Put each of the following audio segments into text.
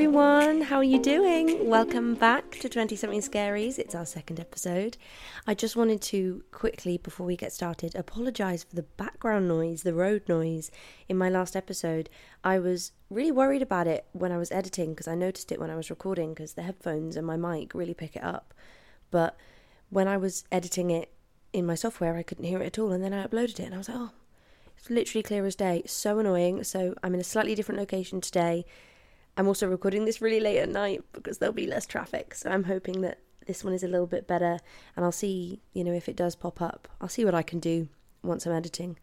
everyone. How are you doing? Welcome back to 20 Something Scaries. It's our second episode. I just wanted to quickly, before we get started, apologise for the background noise, the road noise in my last episode. I was really worried about it when I was editing because I noticed it when I was recording because the headphones and my mic really pick it up. But when I was editing it in my software, I couldn't hear it at all. And then I uploaded it and I was like, oh, it's literally clear as day. So annoying. So I'm in a slightly different location today I'm also recording this really late at night because there'll be less traffic. So I'm hoping that this one is a little bit better and I'll see, you know, if it does pop up. I'll see what I can do once I'm editing.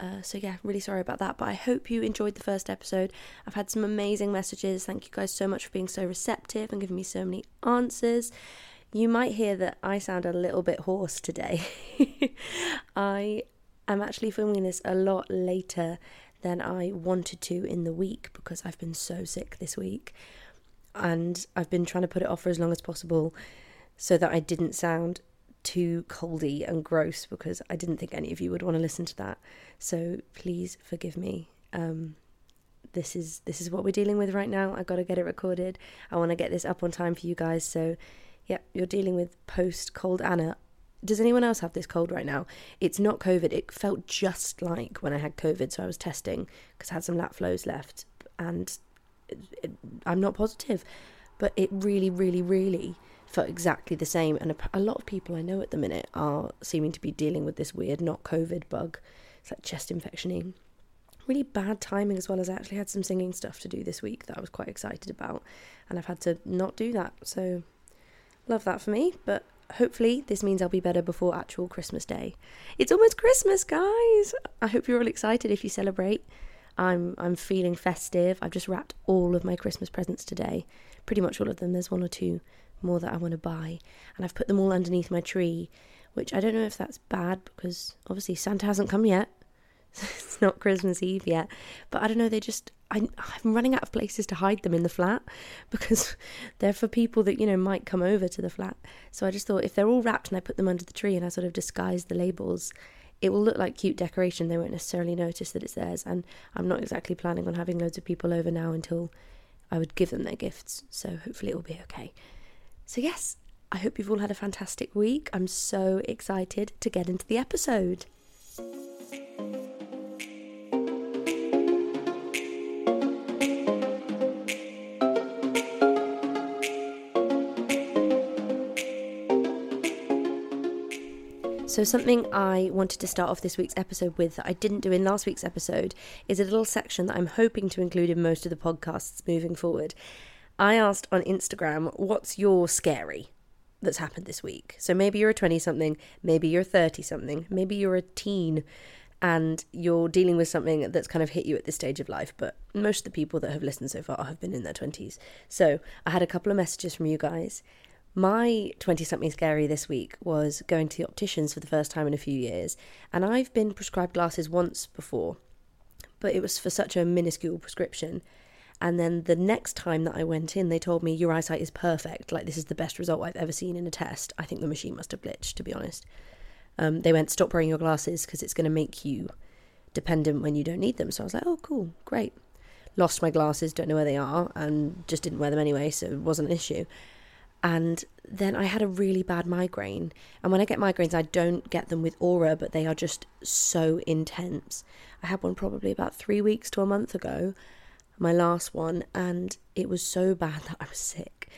Uh, so yeah, really sorry about that, but I hope you enjoyed the first episode. I've had some amazing messages. Thank you guys so much for being so receptive and giving me so many answers. You might hear that I sound a little bit hoarse today. I am actually filming this a lot later than I wanted to in the week because I've been so sick this week. And I've been trying to put it off for as long as possible so that I didn't sound too coldy and gross because I didn't think any of you would want to listen to that. So please forgive me. Um, this is this is what we're dealing with right now. I got to get it recorded. I want to get this up on time for you guys. So, yeah, you're dealing with post cold Anna does anyone else have this cold right now? It's not COVID. It felt just like when I had COVID. So I was testing because I had some lat flows left, and it, it, I'm not positive, but it really, really, really felt exactly the same. And a, a, lot of people I know at the minute are seeming to be dealing with this weird not COVID bug. It's like chest infectiony. Really bad timing as well as I actually had some singing stuff to do this week that I was quite excited about, and I've had to not do that. So love that for me, but hopefully this means I'll be better before actual Christmas Day. It's almost Christmas, guys. I hope you're all excited if you celebrate. I'm I'm feeling festive. I've just wrapped all of my Christmas presents today. Pretty much all of them. There's one or two more that I want to buy, and I've put them all underneath my tree, which I don't know if that's bad because obviously Santa hasn't come yet. it's not Christmas Eve yet. But I don't know, they just I, I'm running out of places to hide them in the flat because they're for people that, you know, might come over to the flat. So I just thought if they're all wrapped and I put them under the tree and I sort of disguise the labels, it will look like cute decoration. They won't necessarily notice that it's theirs. And I'm not exactly planning on having loads of people over now until I would give them their gifts. So hopefully it will be okay. So, yes, I hope you've all had a fantastic week. I'm so excited to get into the episode. So, something I wanted to start off this week's episode with that I didn't do in last week's episode is a little section that I'm hoping to include in most of the podcasts moving forward. I asked on Instagram, What's your scary that's happened this week? So, maybe you're a 20 something, maybe you're 30 something, maybe you're a teen and you're dealing with something that's kind of hit you at this stage of life. But most of the people that have listened so far have been in their 20s. So, I had a couple of messages from you guys my 20 something scary this week was going to the opticians for the first time in a few years, and I've been prescribed glasses once before, but it was for such a minuscule prescription. And then the next time that I went in, they told me your eyesight is perfect. Like, this is the best result I've ever seen in a test. I think the machine must have glitched, to be honest. Um, they went, stop wearing your glasses because it's going to make you dependent when you don't need them. So I was like, oh, cool, great. Lost my glasses, don't know where they are, and just didn't wear them anyway, so it wasn't an issue and then I had a really bad migraine. And when I get migraines, I don't get them with aura, but they are just so intense. I had one probably about three weeks to a month ago, my last one, and it was so bad that I was sick.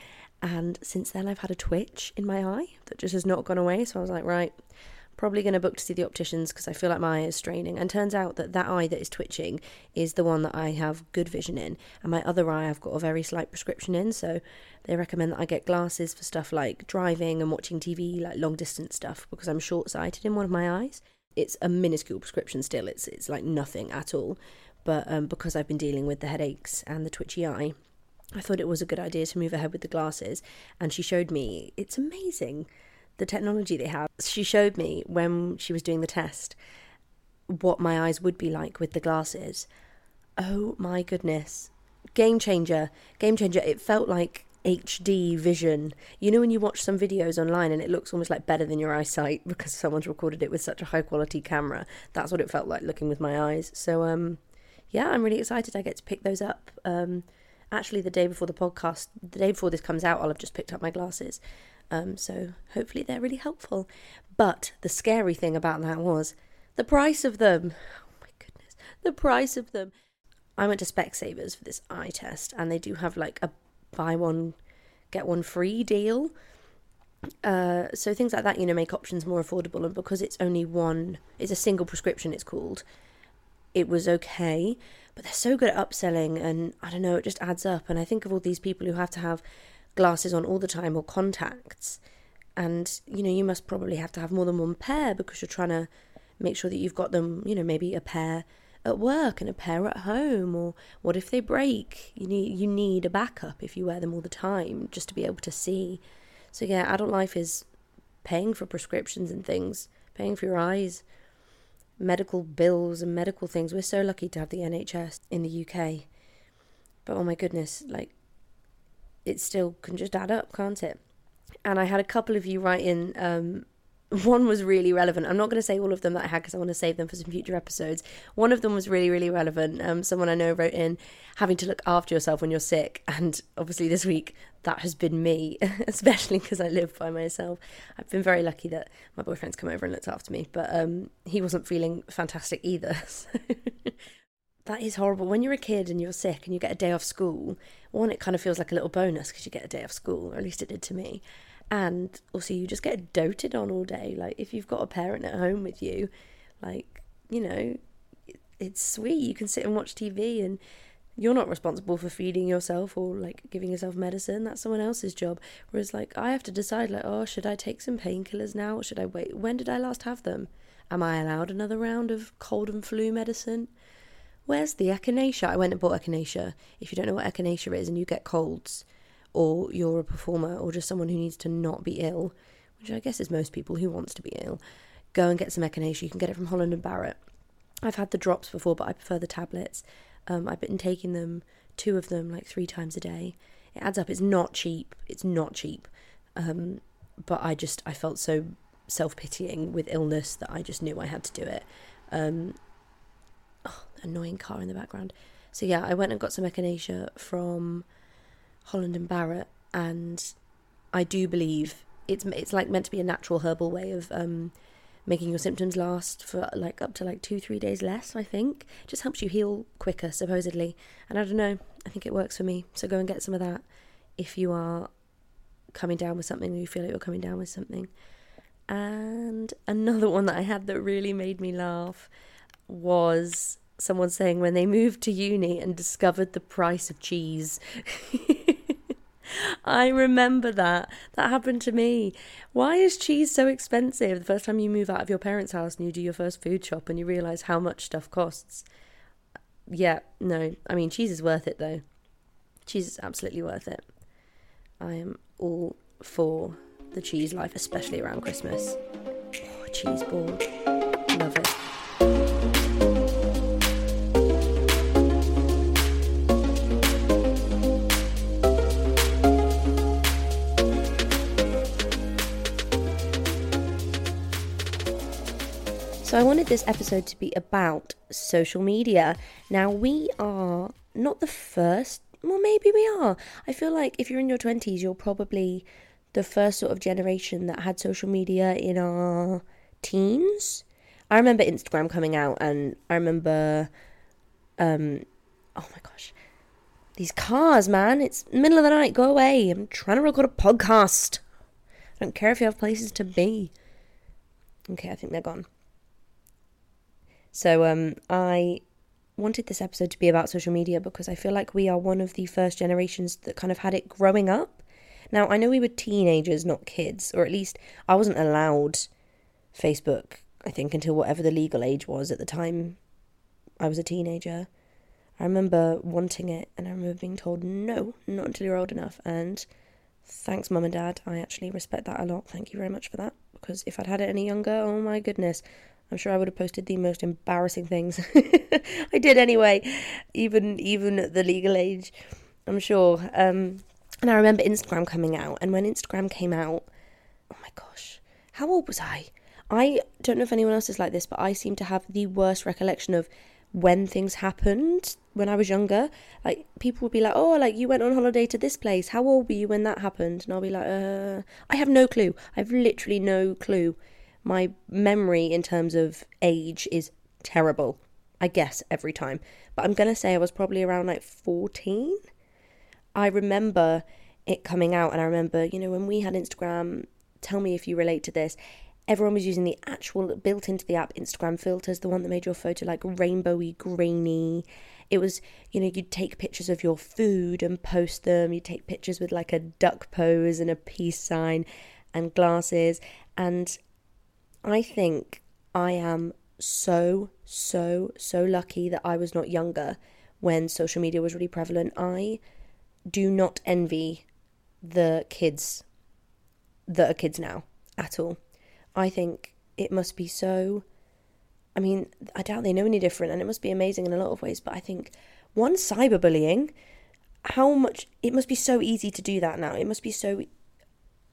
And since then, I've had a twitch in my eye that just has not gone away. So I was like, right, probably going to book to see the opticians because I feel like my eye is straining. And turns out that that eye that is twitching is the one that I have good vision in, and my other eye I've got a very slight prescription in. So they recommend that I get glasses for stuff like driving and watching TV, like long distance stuff, because I'm short sighted in one of my eyes. It's a minuscule prescription still. It's it's like nothing at all, but um, because I've been dealing with the headaches and the twitchy eye. I thought it was a good idea to move ahead with the glasses, and she showed me it's amazing the technology they have. She showed me when she was doing the test what my eyes would be like with the glasses. Oh my goodness. Game changer. Game changer. It felt like HD vision. You know, when you watch some videos online and it looks almost like better than your eyesight because someone's recorded it with such a high quality camera. That's what it felt like looking with my eyes. So, um, yeah, I'm really excited. I get to pick those up. Um, Actually, the day before the podcast, the day before this comes out, I'll have just picked up my glasses. Um, so hopefully they're really helpful. But the scary thing about that was the price of them. Oh my goodness, the price of them. I went to Specsavers for this eye test, and they do have like a buy one get one free deal. Uh, so things like that, you know, make options more affordable. And because it's only one, it's a single prescription. It's called. It was okay, but they're so good at upselling, and I don't know, it just adds up. And I think of all these people who have to have glasses on all the time or contacts, and you know, you must probably have to have more than one pair because you're trying to make sure that you've got them. You know, maybe a pair at work and a pair at home or what if they break? You need you need a backup if you wear them all the time just to be able to see. So yeah adult life is paying for prescriptions and things paying for your eyes medical bills and medical things. We're so lucky to have the NHS in the UK but oh my goodness like it still can just add up can't it and I had a couple of you write in um, one was really relevant. I'm not going to say all of them that I had because I want to save them for some future episodes. One of them was really, really relevant. Um, someone I know wrote in having to look after yourself when you're sick, and obviously this week that has been me, especially because I live by myself. I've been very lucky that my boyfriend's come over and looked after me, but um, he wasn't feeling fantastic either. So that is horrible. When you're a kid and you're sick and you get a day off school, one, it kind of feels like a little bonus because you get a day off school, or at least it did to me. And also you just get doted on all day. Like if you've got a parent at home with you like you know it's sweet. You can sit and watch tv and you're not responsible for feeding yourself or like giving yourself medicine. That's someone else's job. Whereas like i have to decide like oh should i take some painkillers now or should i wait? When did i last have them? Am i allowed another round of cold and flu medicine where's the echinacea i went and bought echinacea if you don't know what echinacea is and you get colds or you're a performer or just someone who needs to not be ill, which I guess is most people who wants to be ill, go and get some echinacea. You can get it from Holland and Barrett. I've had the drops before, but I prefer the tablets. Um, I've been taking them, two of them, like three times a day. It adds up. It's not cheap. It's not cheap. Um, but I just, I felt so self pitying with illness that I just knew I had to do it. Um, annoying car in the background. So yeah, I went and got some echinacea from Holland and Barrett, and I do believe it's it's like meant to be a natural herbal way of um, making your symptoms last for like up to like two three days less. I think it just helps you heal quicker supposedly, and I don't know. I think it works for me. So go and get some of that if you are coming down with something or you feel like you're coming down with something. And another one that I had that really made me laugh was someone saying when they moved to uni and discovered the price of cheese. I remember that. That happened to me. Why is cheese so expensive? The first time you move out of your parents' house and you do your first food shop and you realise how much stuff costs. Yeah, no. I mean, cheese is worth it though. Cheese is absolutely worth it. I am all for the cheese life, especially around Christmas. Oh, cheese ball. So, I wanted this episode to be about social media. Now, we are not the first, well, maybe we are. I feel like if you're in your 20s, you're probably the first sort of generation that had social media in our teens. I remember Instagram coming out, and I remember, um, oh my gosh, these cars, man. It's middle of the night. Go away. I'm trying to record a podcast. I don't care if you have places to be. Okay, I think they're gone. So um, I wanted this episode to be about social media because I feel like we are one of the first generations that kind of had it growing up. Now, I know we were teenagers, not kids, or at least I wasn't allowed Facebook, I think, until whatever the legal age was at the time I was a teenager. I remember wanting it, and I remember being told, no, not until you're old enough. And thanks, mum and dad. I actually respect that a lot. Thank you very much for that. Because if I'd had it any younger, oh my goodness, I'm sure I would have posted the most embarrassing things. I did anyway, even even at the legal age. I'm sure. Um, and I remember Instagram coming out, and when Instagram came out, oh my gosh, how old was I? I don't know if anyone else is like this, but I seem to have the worst recollection of when things happened when I was younger. Like people would be like, "Oh, like you went on holiday to this place. How old were you when that happened?" And I'll be like, "Uh, I have no clue. I have literally no clue. My memory in terms of age is terrible. I guess every time. But I'm going to say I was probably around like 14. I remember it coming out and I remember, you know, when we had Instagram, tell me if you relate to this everyone was using the actual built into the app Instagram filters, the one that made your photo like rainbowy, grainy. It was, you know, you'd take pictures of your food and post them. You'd take pictures with like a duck pose and a peace sign and glasses. And I think I am so, so, so lucky that I was not younger when social media was really prevalent. I do not envy the kids that are kids now at all. I think it must be so. I mean, I doubt they know any different, and it must be amazing in a lot of ways. But I think one cyberbullying, how much it must be so easy to do that now. It must be so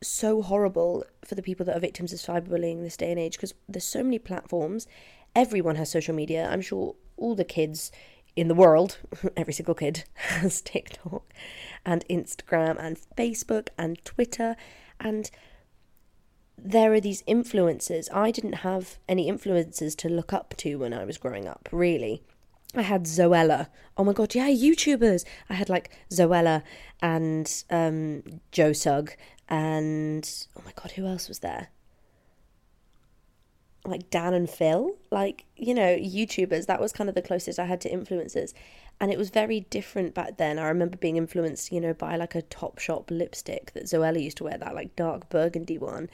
so horrible for the people that are victims of cyberbullying this day and age because there's so many platforms. Everyone has social media. I'm sure all the kids in the world, every single kid has TikTok and Instagram and Facebook and Twitter and there are these influences. I didn't have any influences to look up to when I was growing up, really. I had Zoella. Oh my god, yeah, YouTubers. I had like Zoella and um, Joe Sugg and oh my god, who else was there? Like Dan and Phil, like you know, YouTubers. That was kind of the closest I had to influencers, and it was very different back then. I remember being influenced, you know, by like a Topshop lipstick that Zoella used to wear, that like dark burgundy one,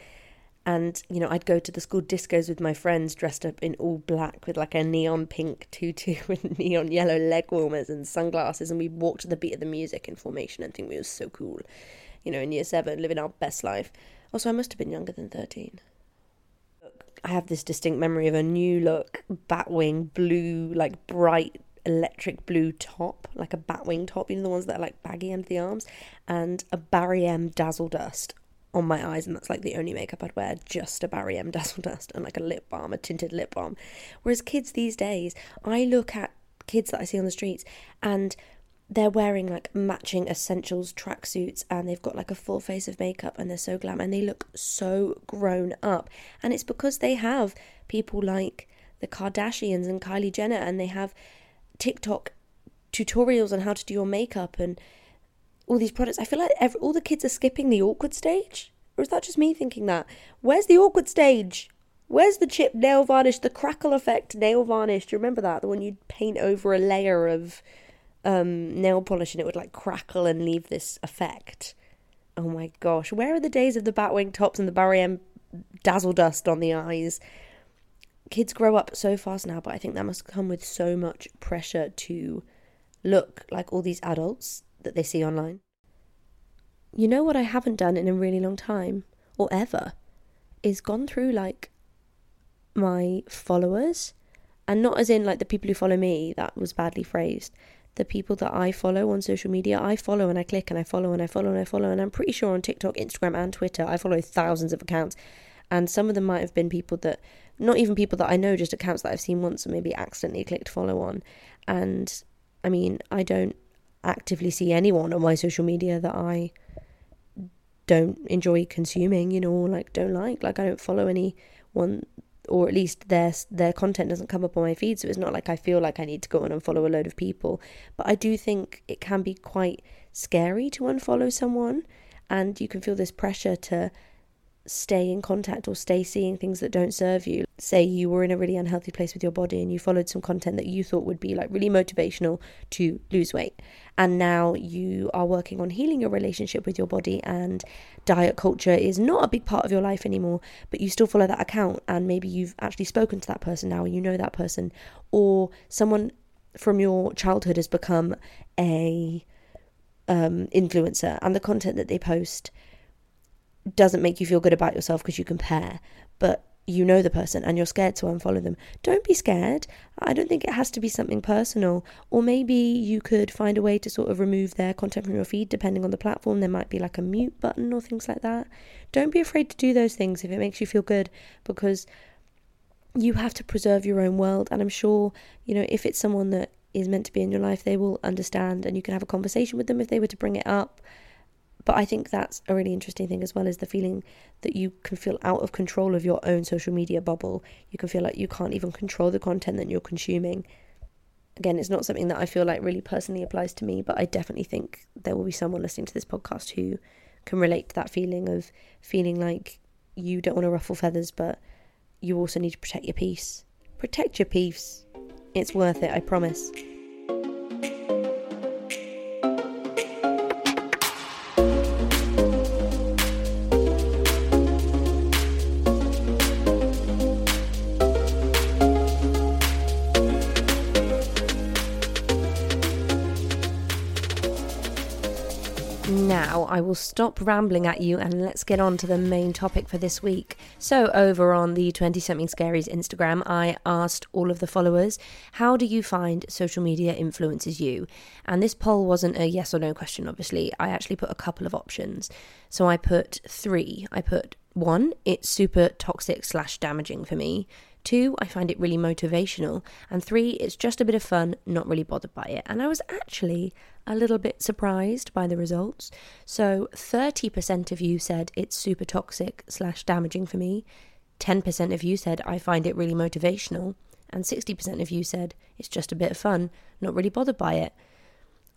and you know i'd go to the school discos with my friends dressed up in all black with like a neon pink tutu and neon yellow leg warmers and sunglasses and we walked to the beat of the music in formation and think we were so cool you know in year seven living our best life also i must have been younger than 13 i have this distinct memory of a new look batwing blue like bright electric blue top, like a batwing top, you know the ones that are like baggy under the arms, and a Barry M Dazzle Dust on my eyes, and that's like the only makeup I'd wear, just a Barry M Dazzle Dust and like a lip balm, a tinted lip balm. Whereas kids these days, I look at kids that I see on the streets and they're wearing like matching essentials tracksuits and they've got like a full face of makeup and they're so glam and they look so grown up. And it's because they have people like the Kardashians and Kylie Jenner and they have TikTok tutorials on how to do your makeup and all these products. I feel like every, all the kids are skipping the awkward stage. Or is that just me thinking that? Where's the awkward stage? Where's the chip nail varnish, the crackle effect nail varnish? Do you remember that? The one you'd paint over a layer of um, nail polish and it would like crackle and leave this effect. Oh my gosh. Where are the days of the Batwing tops and the Barry M dazzle dust on the eyes? Kids grow up so fast now, but I think that must come with so much pressure to look like all these adults that they see online. You know what I haven't done in a really long time, or ever, is gone through like my followers, and not as in like the people who follow me, that was badly phrased. The people that I follow on social media, I follow and I click and I follow and I follow and I follow, and I'm pretty sure on TikTok, Instagram, and Twitter, I follow thousands of accounts. And some of them might have been people that, not even people that I know, just accounts that I've seen once and maybe accidentally clicked follow on. And I mean, I don't actively see anyone on my social media that I don't enjoy consuming, you know, like don't like. Like I don't follow anyone or at least their their content doesn't come up on my feed, so it's not like I feel like I need to go and follow a load of people. But I do think it can be quite scary to unfollow someone and you can feel this pressure to stay in contact or stay seeing things that don't serve you. Say you were in a really unhealthy place with your body and you followed some content that you thought would be like really motivational to lose weight. And now you are working on healing your relationship with your body and diet culture is not a big part of your life anymore, but you still follow that account and maybe you've actually spoken to that person now and you know that person or someone from your childhood has become a um, influencer and the content that they post doesn't make you feel good about yourself because you compare, but you know the person and you're scared to unfollow them. Don't be scared. I don't think it has to be something personal. Or maybe you could find a way to sort of remove their content from your feed depending on the platform. There might be like a mute button or things like that. Don't be afraid to do those things if it makes you feel good because you have to preserve your own world. And I'm sure, you know, if it's someone that is meant to be in your life, they will understand and you can have a conversation with them if they were to bring it up. But I think that's a really interesting thing as well is the feeling that you can feel out of control of your own social media bubble. You can feel like you can't even control the content that you're consuming. Again, it's not something that I feel like really personally applies to me, but I definitely think there will be someone listening to this podcast who can relate to that feeling of feeling like you don't want to ruffle feathers, but you also need to protect your peace. Protect your peace. It's worth it, I promise. Will stop rambling at you and let's get on to the main topic for this week. So, over on the 20 something scaries Instagram, I asked all of the followers, How do you find social media influences you? And this poll wasn't a yes or no question, obviously. I actually put a couple of options. So, I put three. I put one, it's super toxic slash damaging for me. Two, I find it really motivational. And three, it's just a bit of fun, not really bothered by it. And I was actually a little bit surprised by the results. So 30% of you said it's super toxic slash damaging for me. 10% of you said I find it really motivational. And 60% of you said it's just a bit of fun, not really bothered by it.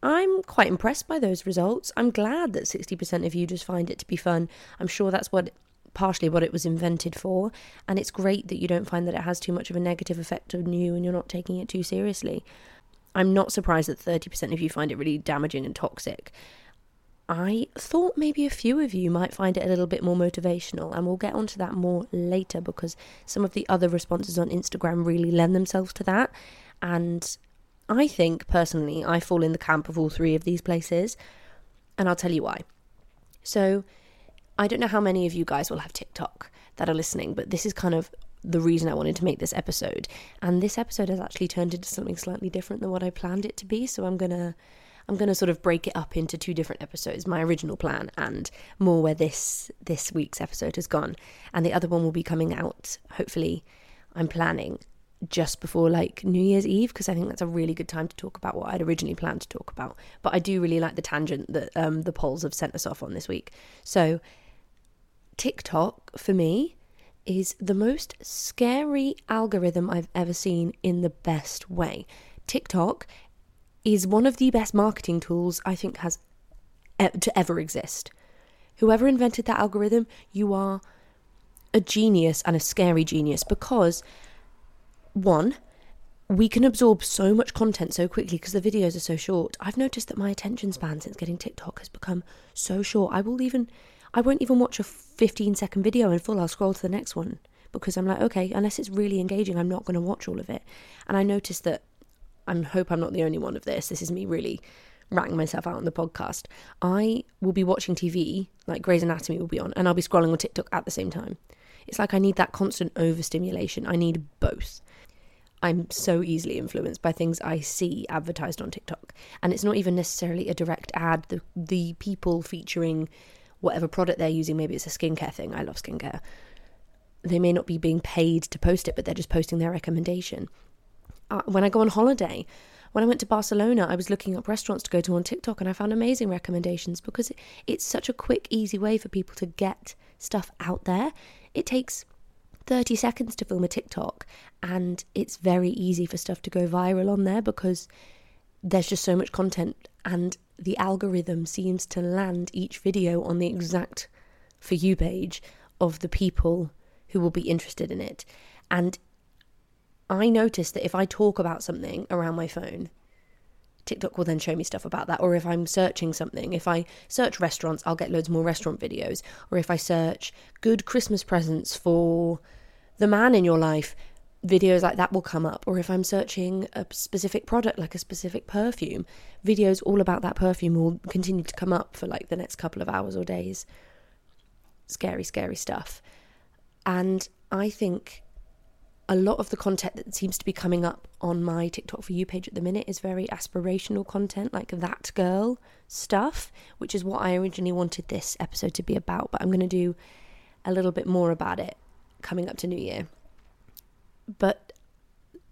I'm quite impressed by those results. I'm glad that 60% of you just find it to be fun. I'm sure that's what partially what it was invented for. And it's great that you don't find that it has too much of a negative effect on you and you're not taking it too seriously. I'm not surprised that 30% of you find it really damaging and toxic. I thought maybe a few of you might find it a little bit more motivational, and we'll get onto that more later because some of the other responses on Instagram really lend themselves to that. And I think personally, I fall in the camp of all three of these places, and I'll tell you why. So, I don't know how many of you guys will have TikTok that are listening, but this is kind of the reason I wanted to make this episode. And this episode has actually turned into something slightly different than what I planned it to be. So I'm gonna I'm gonna sort of break it up into two different episodes, my original plan and more where this this week's episode has gone. And the other one will be coming out, hopefully, I'm planning just before like New Year's Eve because I think that's a really good time to talk about what I'd originally planned to talk about. But I do really like the tangent that um, the polls have sent us off on this week. So TikTok for me is the most scary algorithm I've ever seen in the best way. TikTok is one of the best marketing tools I think has to ever exist. Whoever invented that algorithm, you are a genius and a scary genius because one, we can absorb so much content so quickly because the videos are so short. I've noticed that my attention span since getting TikTok has become so short. I will even I won't even watch a 15 second video in full. I'll scroll to the next one because I'm like, okay, unless it's really engaging, I'm not going to watch all of it. And I noticed that I hope I'm not the only one of this. This is me really ratting myself out on the podcast. I will be watching TV, like Grey's Anatomy will be on, and I'll be scrolling on TikTok at the same time. It's like I need that constant overstimulation. I need both. I'm so easily influenced by things I see advertised on TikTok. And it's not even necessarily a direct ad. The the people featuring whatever product they're using, maybe it's a skincare thing. I love skincare. They may not be being paid to post it, but they're just posting their recommendation. Uh, when I go on holiday, when I went to Barcelona, I was looking up restaurants to go to on TikTok and I found amazing recommendations because it, it's such a quick, easy way for people to get stuff out there. It takes 30 seconds to film a TikTok and it's very easy for stuff to go viral on there because there's just so much content and the algorithm seems to land each video on the exact for you page of the people who will be interested in it. And I notice that if I talk about something around my phone, TikTok will then show me stuff about that. Or if I'm searching something, if I search restaurants, I'll get loads more restaurant videos. Or if I search good Christmas presents for the man in your life, videos like that will come up. Or if I'm searching a specific product, like a specific perfume, videos all about that perfume will continue to come up for like the next couple of hours or days. Scary, scary stuff. And I think a lot of the content that seems to be coming up on my TikTok for you page at the minute is very aspirational content, like that girl stuff, which is what I originally wanted this episode to be about. But I'm going to do a little bit more about it coming up to New Year but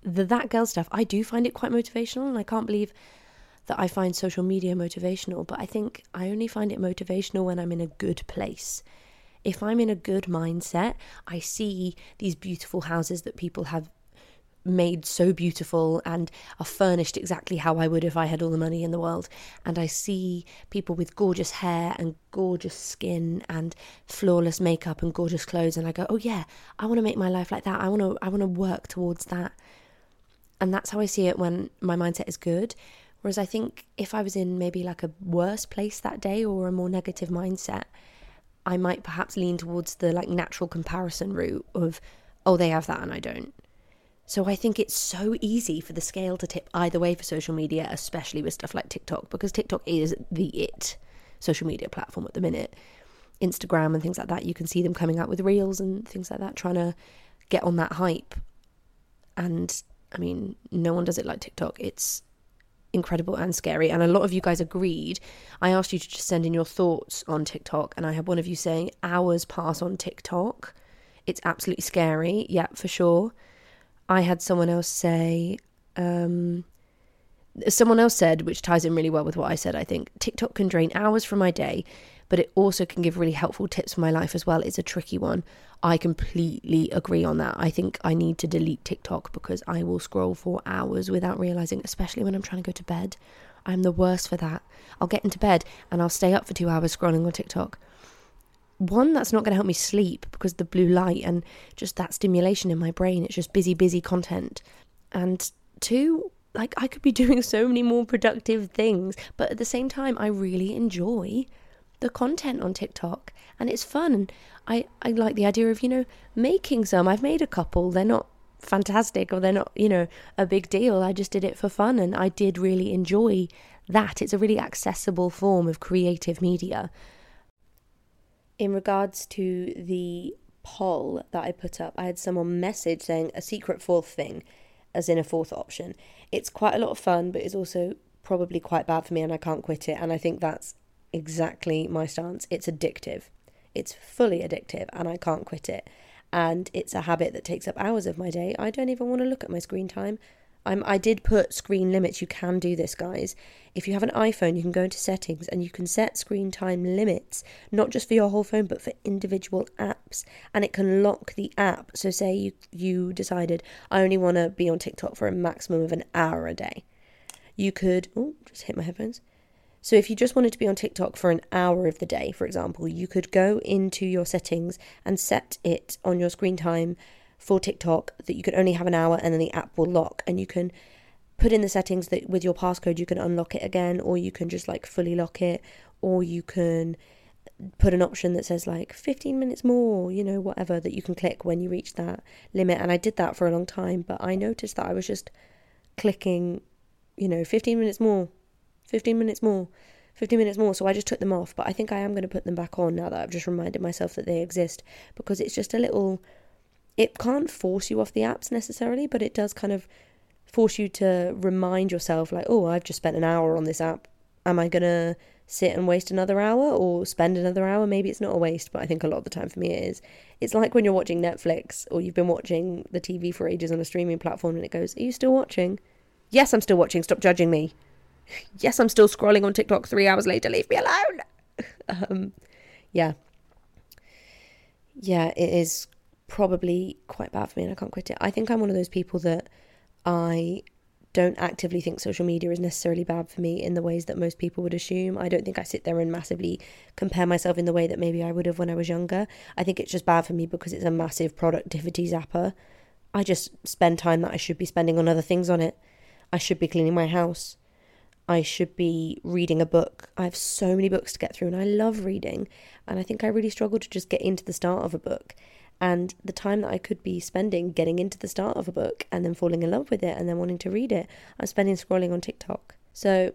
the that girl stuff, I do find it quite motivational, and I can't believe that I find social media motivational. But I think I only find it motivational when I'm in a good place. If I'm in a good mindset, I see these beautiful houses that people have made so beautiful and are furnished exactly how I would if I had all the money in the world. And I see people with gorgeous hair and gorgeous skin and flawless makeup and gorgeous clothes and I go, "Oh yeah, I want to make my life like that. I want to I want to work towards that." And that's how I see it when my mindset is good. Whereas I think if I was in maybe like a worse place that day or a more negative mindset, I might perhaps lean towards the like natural comparison route of, oh, they have that and I don't. So I think it's so easy for the scale to tip either way for social media, especially with stuff like TikTok, because TikTok is the it social media platform at the minute. Instagram and things like that, you can see them coming out with reels and things like that, trying to get on that hype. And I mean, no one does it like TikTok. It's incredible and scary. And a lot of you guys agreed. I asked you to just send in your thoughts on TikTok, and I had one of you saying hours pass on TikTok. It's absolutely scary. Yeah, for sure. I had someone else say, um, someone else said, which ties in really well with what I said, I think TikTok can drain hours from my day, but it also can give really helpful tips for my life as well. It's a tricky one. I completely agree on that. I think I need to delete TikTok because I will scroll for hours without realizing, especially when I'm trying to go to bed. I'm the worst for that. I'll get into bed and I'll stay up for two hours scrolling on TikTok one that's not going to help me sleep because the blue light and just that stimulation in my brain it's just busy busy content. And two like i could be doing so many more productive things but at the same time i really enjoy the content on tiktok and it's fun. And i i like the idea of you know making some. I've made a couple. They're not fantastic or they're not you know a big deal. I just did it for fun and i did really enjoy that. It's a really accessible form of creative media in regards to the poll that I put up, I had someone message saying a secret fourth thing, as in a fourth option. It's quite a lot of fun, but it's also probably quite bad for me and I can't quit it. And I think that's exactly my stance. It's addictive. It's fully addictive and I can't quit it. And it's a habit that takes up hours of my day. I don't even want to look at my screen time. I'm, I did put screen limits. You can do this, guys. If you have an iPhone, you can go into settings and you can set screen time limits, not just for your whole phone, but for individual apps. And it can lock the app. So, say you, you decided, I only want to be on TikTok for a maximum of an hour a day. You could, oh, just hit my headphones. So, if you just wanted to be on TikTok for an hour of the day, for example, you could go into your settings and set it on your screen time for TikTok that you can only have an hour and then the app will lock and you can put in the settings that with your passcode you can unlock it again or you can just like fully lock it or you can put an option that says like 15 minutes more, you know, whatever that you can click when you reach that limit. And I did that for a long time, but I noticed that I was just clicking, you know, 15 minutes more, 15 minutes more, 15 minutes more. So I just took them off. But I think I am going to put them back on now that I've just reminded myself that they exist because it's just a little it can't force you off the apps necessarily, but it does kind of force you to remind yourself, like, oh, I've just spent an hour on this app. Am I going to sit and waste another hour or spend another hour? Maybe it's not a waste, but I think a lot of the time for me it is. It's like when you're watching Netflix or you've been watching the TV for ages on a streaming platform and it goes, Are you still watching? Yes, I'm still watching. Stop judging me. yes, I'm still scrolling on TikTok three hours later. Leave me alone. um, yeah. Yeah, it is probably quite bad for me and I can't quit it. I think I'm one of those people that I don't actively think social media is necessarily bad for me in the ways that most people would assume. I don't think I sit there and massively compare myself in the way that maybe I would have when I was younger. I think it's just bad for me because it's a massive productivity zapper. I just spend time that I should be spending on other things on it. I should be cleaning my house. I should be reading a book. I have so many books to get through and I love reading. And I think I really struggle to just get into the start of a book and the time that I could be spending getting into the start of a book and then falling in love with it and then wanting to read it, I'm spending scrolling on TikTok. So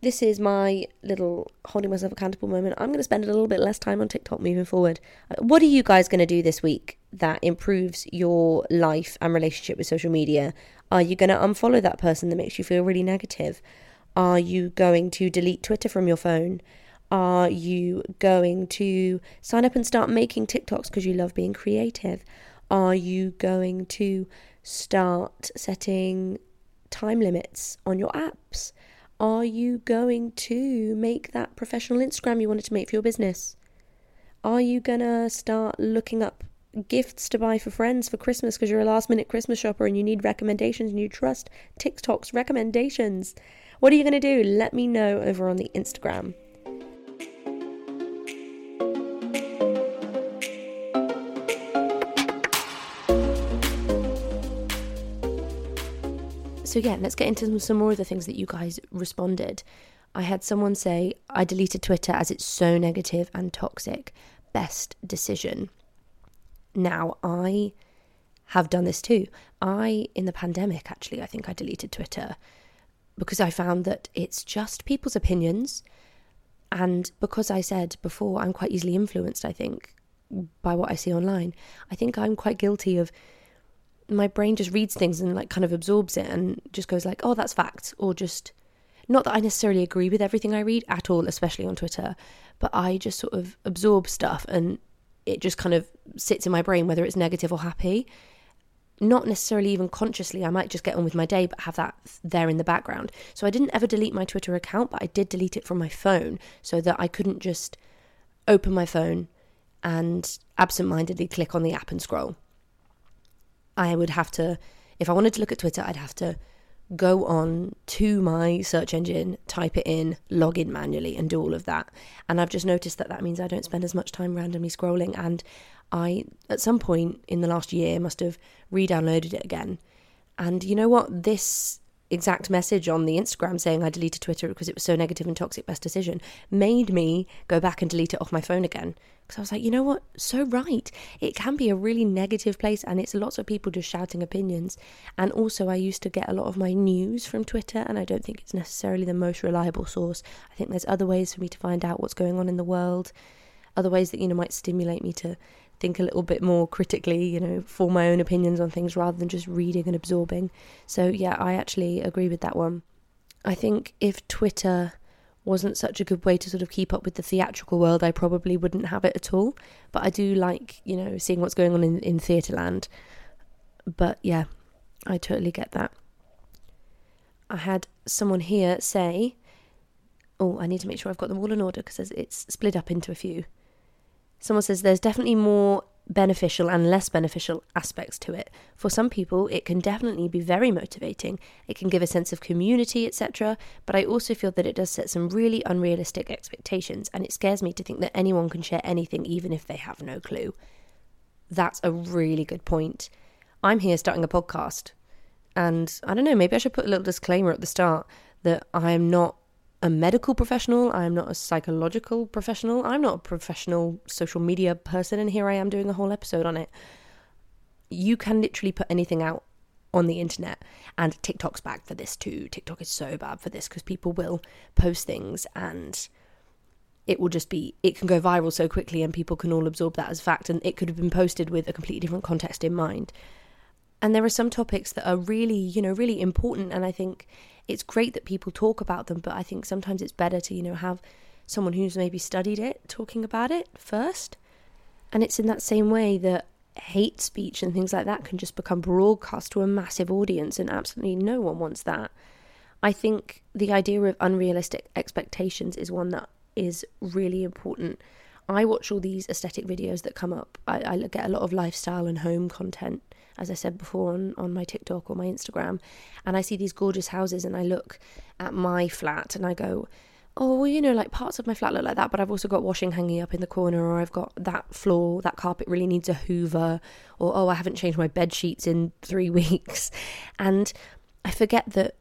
this is my little holding myself accountable moment. I'm going to spend a little bit less time on TikTok moving forward. Uh, what are you guys going to do this week that improves your life and relationship with social media? Are you going to unfollow that person that makes you feel really negative? Are you going to delete Twitter from your phone? Are you going to sign up and start making TikToks because you love being creative? Are you going to start setting time limits on your apps? Are you going to make that professional Instagram you wanted to make for your business? Are you going to start looking up gifts to buy for friends for Christmas because you're a last minute Christmas shopper and you need recommendations and you trust TikTok's recommendations? What are you going to do? Let me know over on the Instagram. So, yeah, let's get into some more of the things that you guys responded. I had someone say, I deleted Twitter as it's so negative and toxic. Best decision. Now, I have done this too. I, in the pandemic, actually, I think I deleted Twitter because I found that it's just people's opinions. And because I said before, I'm quite easily influenced, I think, by what I see online. I think I'm quite guilty of my brain just reads things and like kind of absorbs it and just goes like, oh, that's fact, or just not that I necessarily agree with everything I read at all, especially on Twitter, but I just sort of absorb stuff and it just kind of sits in my brain, whether it's negative or happy. Not necessarily even consciously, I might just get on with my day, but have that there in the background. So I didn't ever delete my Twitter account, but I did delete it from my phone so that I couldn't just open my phone and absentmindedly click on the app and scroll. I would have to, if I wanted to look at Twitter, I'd have to go on to my search engine, type it in, log in manually, and do all of that. And I've just noticed that that means I don't spend as much time randomly scrolling. And I, at some point in the last year, must have re downloaded it again. And you know what? This exact message on the Instagram saying I deleted Twitter because it was so negative and toxic, best decision, made me go back and delete it off my phone again. Because I was like, you know what? So right. It can be a really negative place and it's lots of people just shouting opinions. And also, I used to get a lot of my news from Twitter and I don't think it's necessarily the most reliable source. I think there's other ways for me to find out what's going on in the world, other ways that, you know, might stimulate me to think a little bit more critically, you know, form my own opinions on things rather than just reading and absorbing. So, yeah, I actually agree with that one. I think if Twitter wasn't such a good way to sort of keep up with the theatrical world, I probably wouldn't have it at all. But I do like, you know, seeing what's going on in, in theatre land. But yeah, I totally get that. I had someone here say, oh, I need to make sure I've got them all in order because it's split up into a few. Someone says there's definitely more beneficial and less beneficial aspects to it. For some people, it can definitely be very motivating. It can give a sense of community, etc. But I also feel that it does set some really unrealistic expectations, and it scares me to think that anyone can share anything, even if they have no clue. That's a really good point. I'm here starting a podcast, and I don't know, maybe I should put a little disclaimer at the start that I am not a medical professional. I'm not a psychological professional. I'm not a professional social media person. And here I am doing a whole episode on it. You can literally put anything out on the internet. And TikTok's bad for this too. TikTok is so bad for this because people will post things and it will just be, it can go viral so quickly and people can all absorb that as fact. And it could have been posted with a completely different context in mind. And there are some topics that are really, you know, really important. And I think it's great that people talk about them, but I think sometimes it's better to, you know, have someone who's maybe studied it talking about it first. And it's in that same way that hate speech and things like that can just become broadcast to a massive audience, and absolutely no one wants that. I think the idea of unrealistic expectations is one that is really important. I watch all these aesthetic videos that come up. I, I get a lot of lifestyle and home content as I said before on, on my TikTok or my Instagram, and I see these gorgeous houses and I look at my flat and I go, oh, well, you know, like parts of my flat look like that, but I've also got washing hanging up in the corner, or I've got that floor, that carpet really needs a hoover, or oh, I haven't changed my bed sheets in three weeks. And I forget that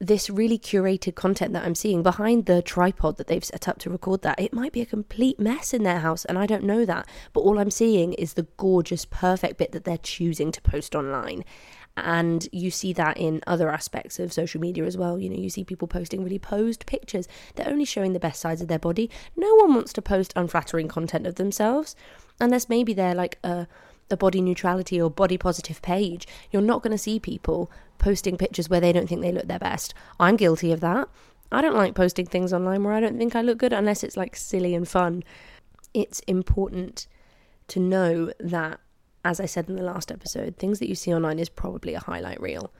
this really curated content that I'm seeing behind the tripod that they've set up to record that, it might be a complete mess in their house, and I don't know that. But all I'm seeing is the gorgeous, perfect bit that they're choosing to post online. And you see that in other aspects of social media as well. You know, you see people posting really posed pictures. They're only showing the best sides of their body. No one wants to post unflattering content of themselves, unless maybe they're like uh, a a body neutrality or body positive page, you're not going to see people posting pictures where they don't think they look their best. I'm guilty of that. I don't like posting things online where I don't think I look good unless it's like silly and fun. It's important to know that as I said in the last episode, things that you see online is probably a highlight reel.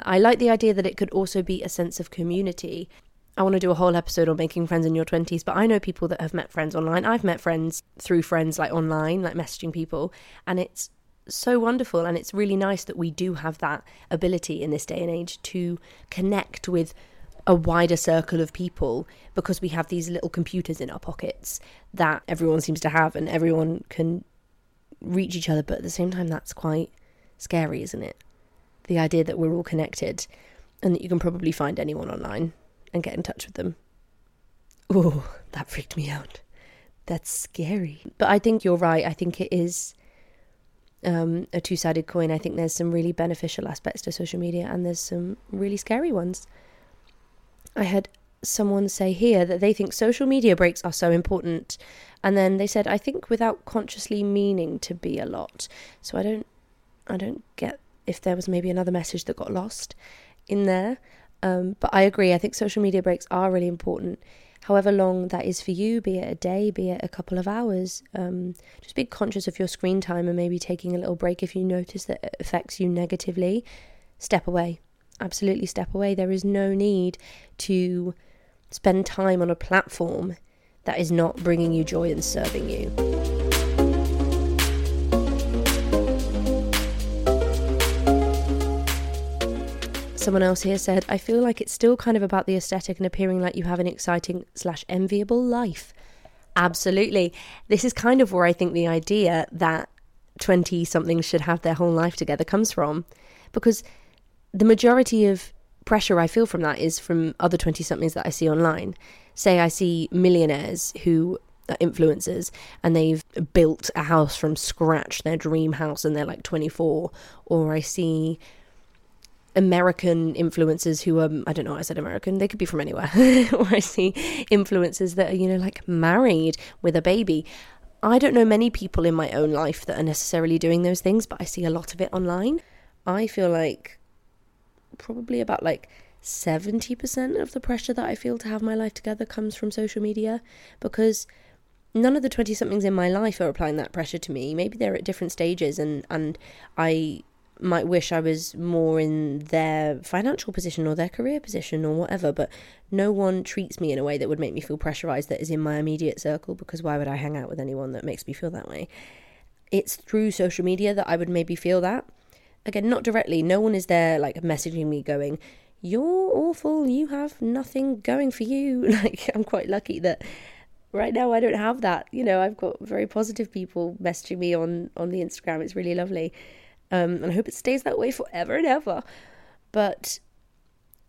I like the idea that it could also be a sense of community. I want to do a whole episode on making friends in your 20s, but I know people that have met friends online. I've met friends through friends like online, like messaging people, and it's so wonderful and it's really nice that we do have that ability in this day and age to connect with a wider circle of people because we have these little computers in our pockets that everyone seems to have and everyone can reach each other but at the same time that's quite scary isn't it? The idea that we're all connected and that you can probably find anyone online and get in touch with them. Oh that freaked me out. That's scary. But i think you're right. I think it is um, a two sided coin. I think there's some really beneficial aspects to social media and there's some really scary ones. I had someone say here that they think social media breaks are so important. And then they said, I think without consciously meaning to be a lot. So I don't I don't get if there was maybe another message that got lost in there. Um, but I agree, I think social media breaks are really important however long that is for you, be it a day, be it a couple of hours. Um, just be conscious of your screen time and maybe taking a little break if you notice that it affects you negatively. Step away. Absolutely step away. There is no need to spend time on a platform that is not bringing you joy and serving you. Someone else here said, I feel like it's still kind of about the aesthetic and appearing like you have an exciting slash enviable life. Absolutely. This is kind of where I think the idea that 20 somethings should have their whole life together comes from. Because the majority of pressure I feel from that is from other 20 somethings that I see online. Say I see millionaires who are influencers and they've built a house from scratch, their dream house, and they're like 24. Or I see American influencers who are, I don't know, I said American, they could be from anywhere. or I see influencers that are, you know, like married with a baby. I don't know many people in my own life that are necessarily doing those things, but I see a lot of it online. I feel like probably about like 70% of the pressure that I feel to have my life together comes from social media because none of the 20 somethings in my life are applying that pressure to me. Maybe they're at different stages and and I might wish I was more in their financial position or their career position or whatever, but no one treats me in a way that would make me feel pressurized that is in my immediate circle because why would I hang out with anyone that makes me feel that way? It's through social media that I would maybe feel that. Again, not directly, no one is there like messaging me going, You're awful, you have nothing going for you. Like, I'm quite lucky that right now I don't have that. You know, I've got very positive people messaging me on on the Instagram. It's really lovely. Um, and I hope it stays that way forever and ever. But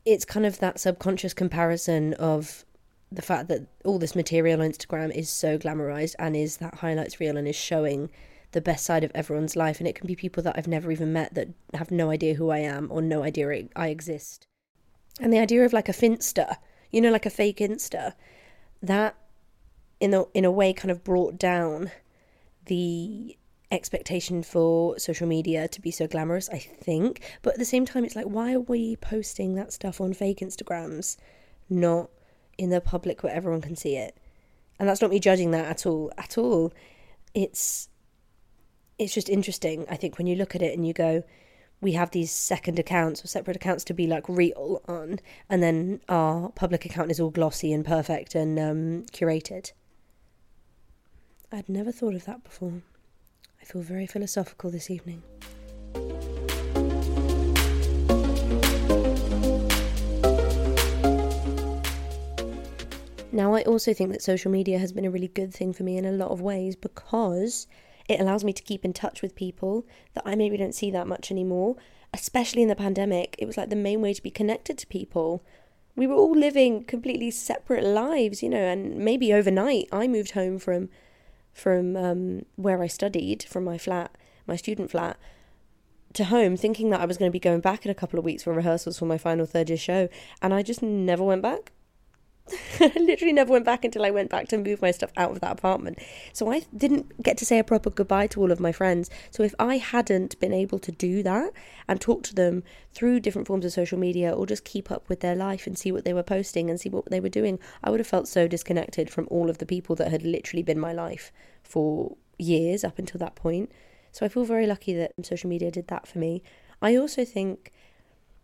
it's kind of that subconscious comparison of the fact that all this material on Instagram is so glamorized and is that highlights reel and is showing the best side of everyone's life. And it can be people that I've never even met that have no idea who I am or no idea I exist. And the idea of like a finsta, you know, like a fake Insta, that in a in a way kind of brought down the expectation for social media to be so glamorous, I think. But at the same time, it's like, why are we posting that stuff on fake Instagrams, not in the public where everyone can see it? And that's not me judging that at all, at all. It's it's just interesting, I think, when you look at it and you go, we have these second accounts or separate accounts to be like real on, and then our public account is all glossy and perfect and um, curated. I'd never thought of that before. I feel very philosophical this evening. Now, I also think that social media has been a really good thing for me in a lot of ways because it allows me to keep in touch with people that I maybe don't see that much anymore. Especially in the pandemic, it was like the main way to be connected to people. We were all living completely separate lives, you know, and maybe overnight I moved home from from um, where I studied, from my flat, my student flat, to home, thinking that I was going to be going back in a couple of weeks for rehearsals for my final third year show, and I just never went back. I literally never went back until I went back to move my stuff out of that apartment. So I didn't get to say a proper goodbye to all of my friends. So if I hadn't been able to do that and talk to them through different forms of social media or just keep up with their life and see what they were posting and see what they were doing, I would have felt so disconnected from all of the people that had literally been my life for years up until that point. So I feel very lucky that social media did that for me. I also think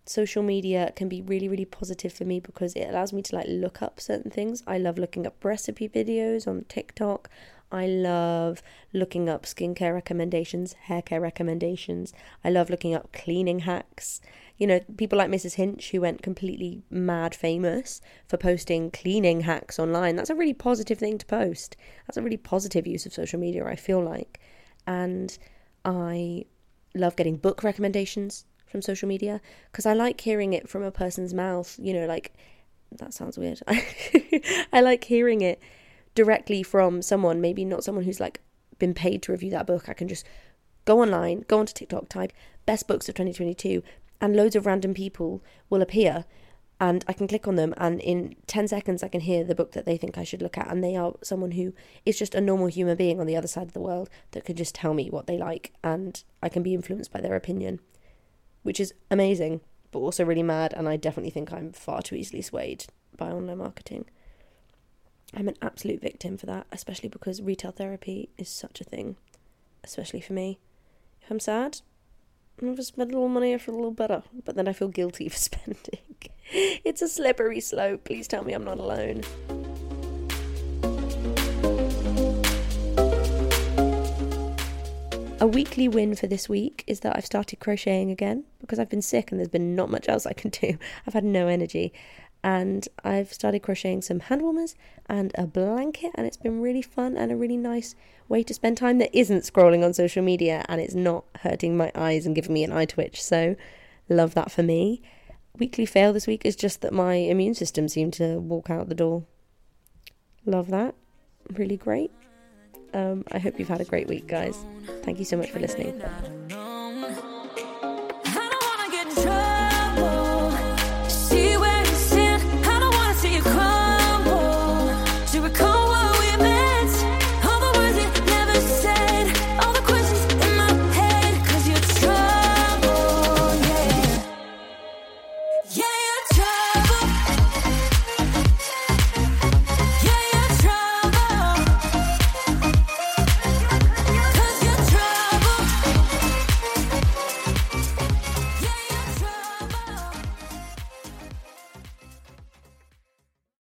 social media can be really really positive for me because it allows me to like look up certain things. I love looking up recipe videos on TikTok. I love looking up skincare recommendations, hair care recommendations. I love looking up cleaning hacks. You know, people like Mrs. Hinch who went completely mad famous for posting cleaning hacks online. That's a really positive thing to post. That's a really positive use of social media, I feel like. And I love getting book recommendations from social media because I like hearing it from a person's mouth, you know, like that sounds weird. I like hearing it directly from someone, maybe not someone who's like been paid to review that book. I can just go online, go onto TikTok, type best books of 2022, and loads of random people will appear. And I can click on them, and in 10 seconds, I can hear the book that they think I should look at. And they are someone who is just a normal human being on the other side of the world that can just tell me what they like, and I can be influenced by their opinion, which is amazing, but also really mad. And I definitely think I'm far too easily swayed by online marketing. I'm an absolute victim for that, especially because retail therapy is such a thing, especially for me. If I'm sad, going to spend a little money, feel a little better, but then I feel guilty for spending. it's a slippery slope. Please tell me I'm not alone. A weekly win for this week is that I've started crocheting again because I've been sick and there's been not much else I can do. I've had no energy and I've started crocheting some hand warmers and a blanket, and it's been really fun and a really nice way to spend time that isn't scrolling on social media and it's not hurting my eyes and giving me an eye twitch. So, love that for me. Weekly fail this week is just that my immune system seemed to walk out the door. Love that. Really great. Um, I hope you've had a great week, guys. Thank you so much for listening.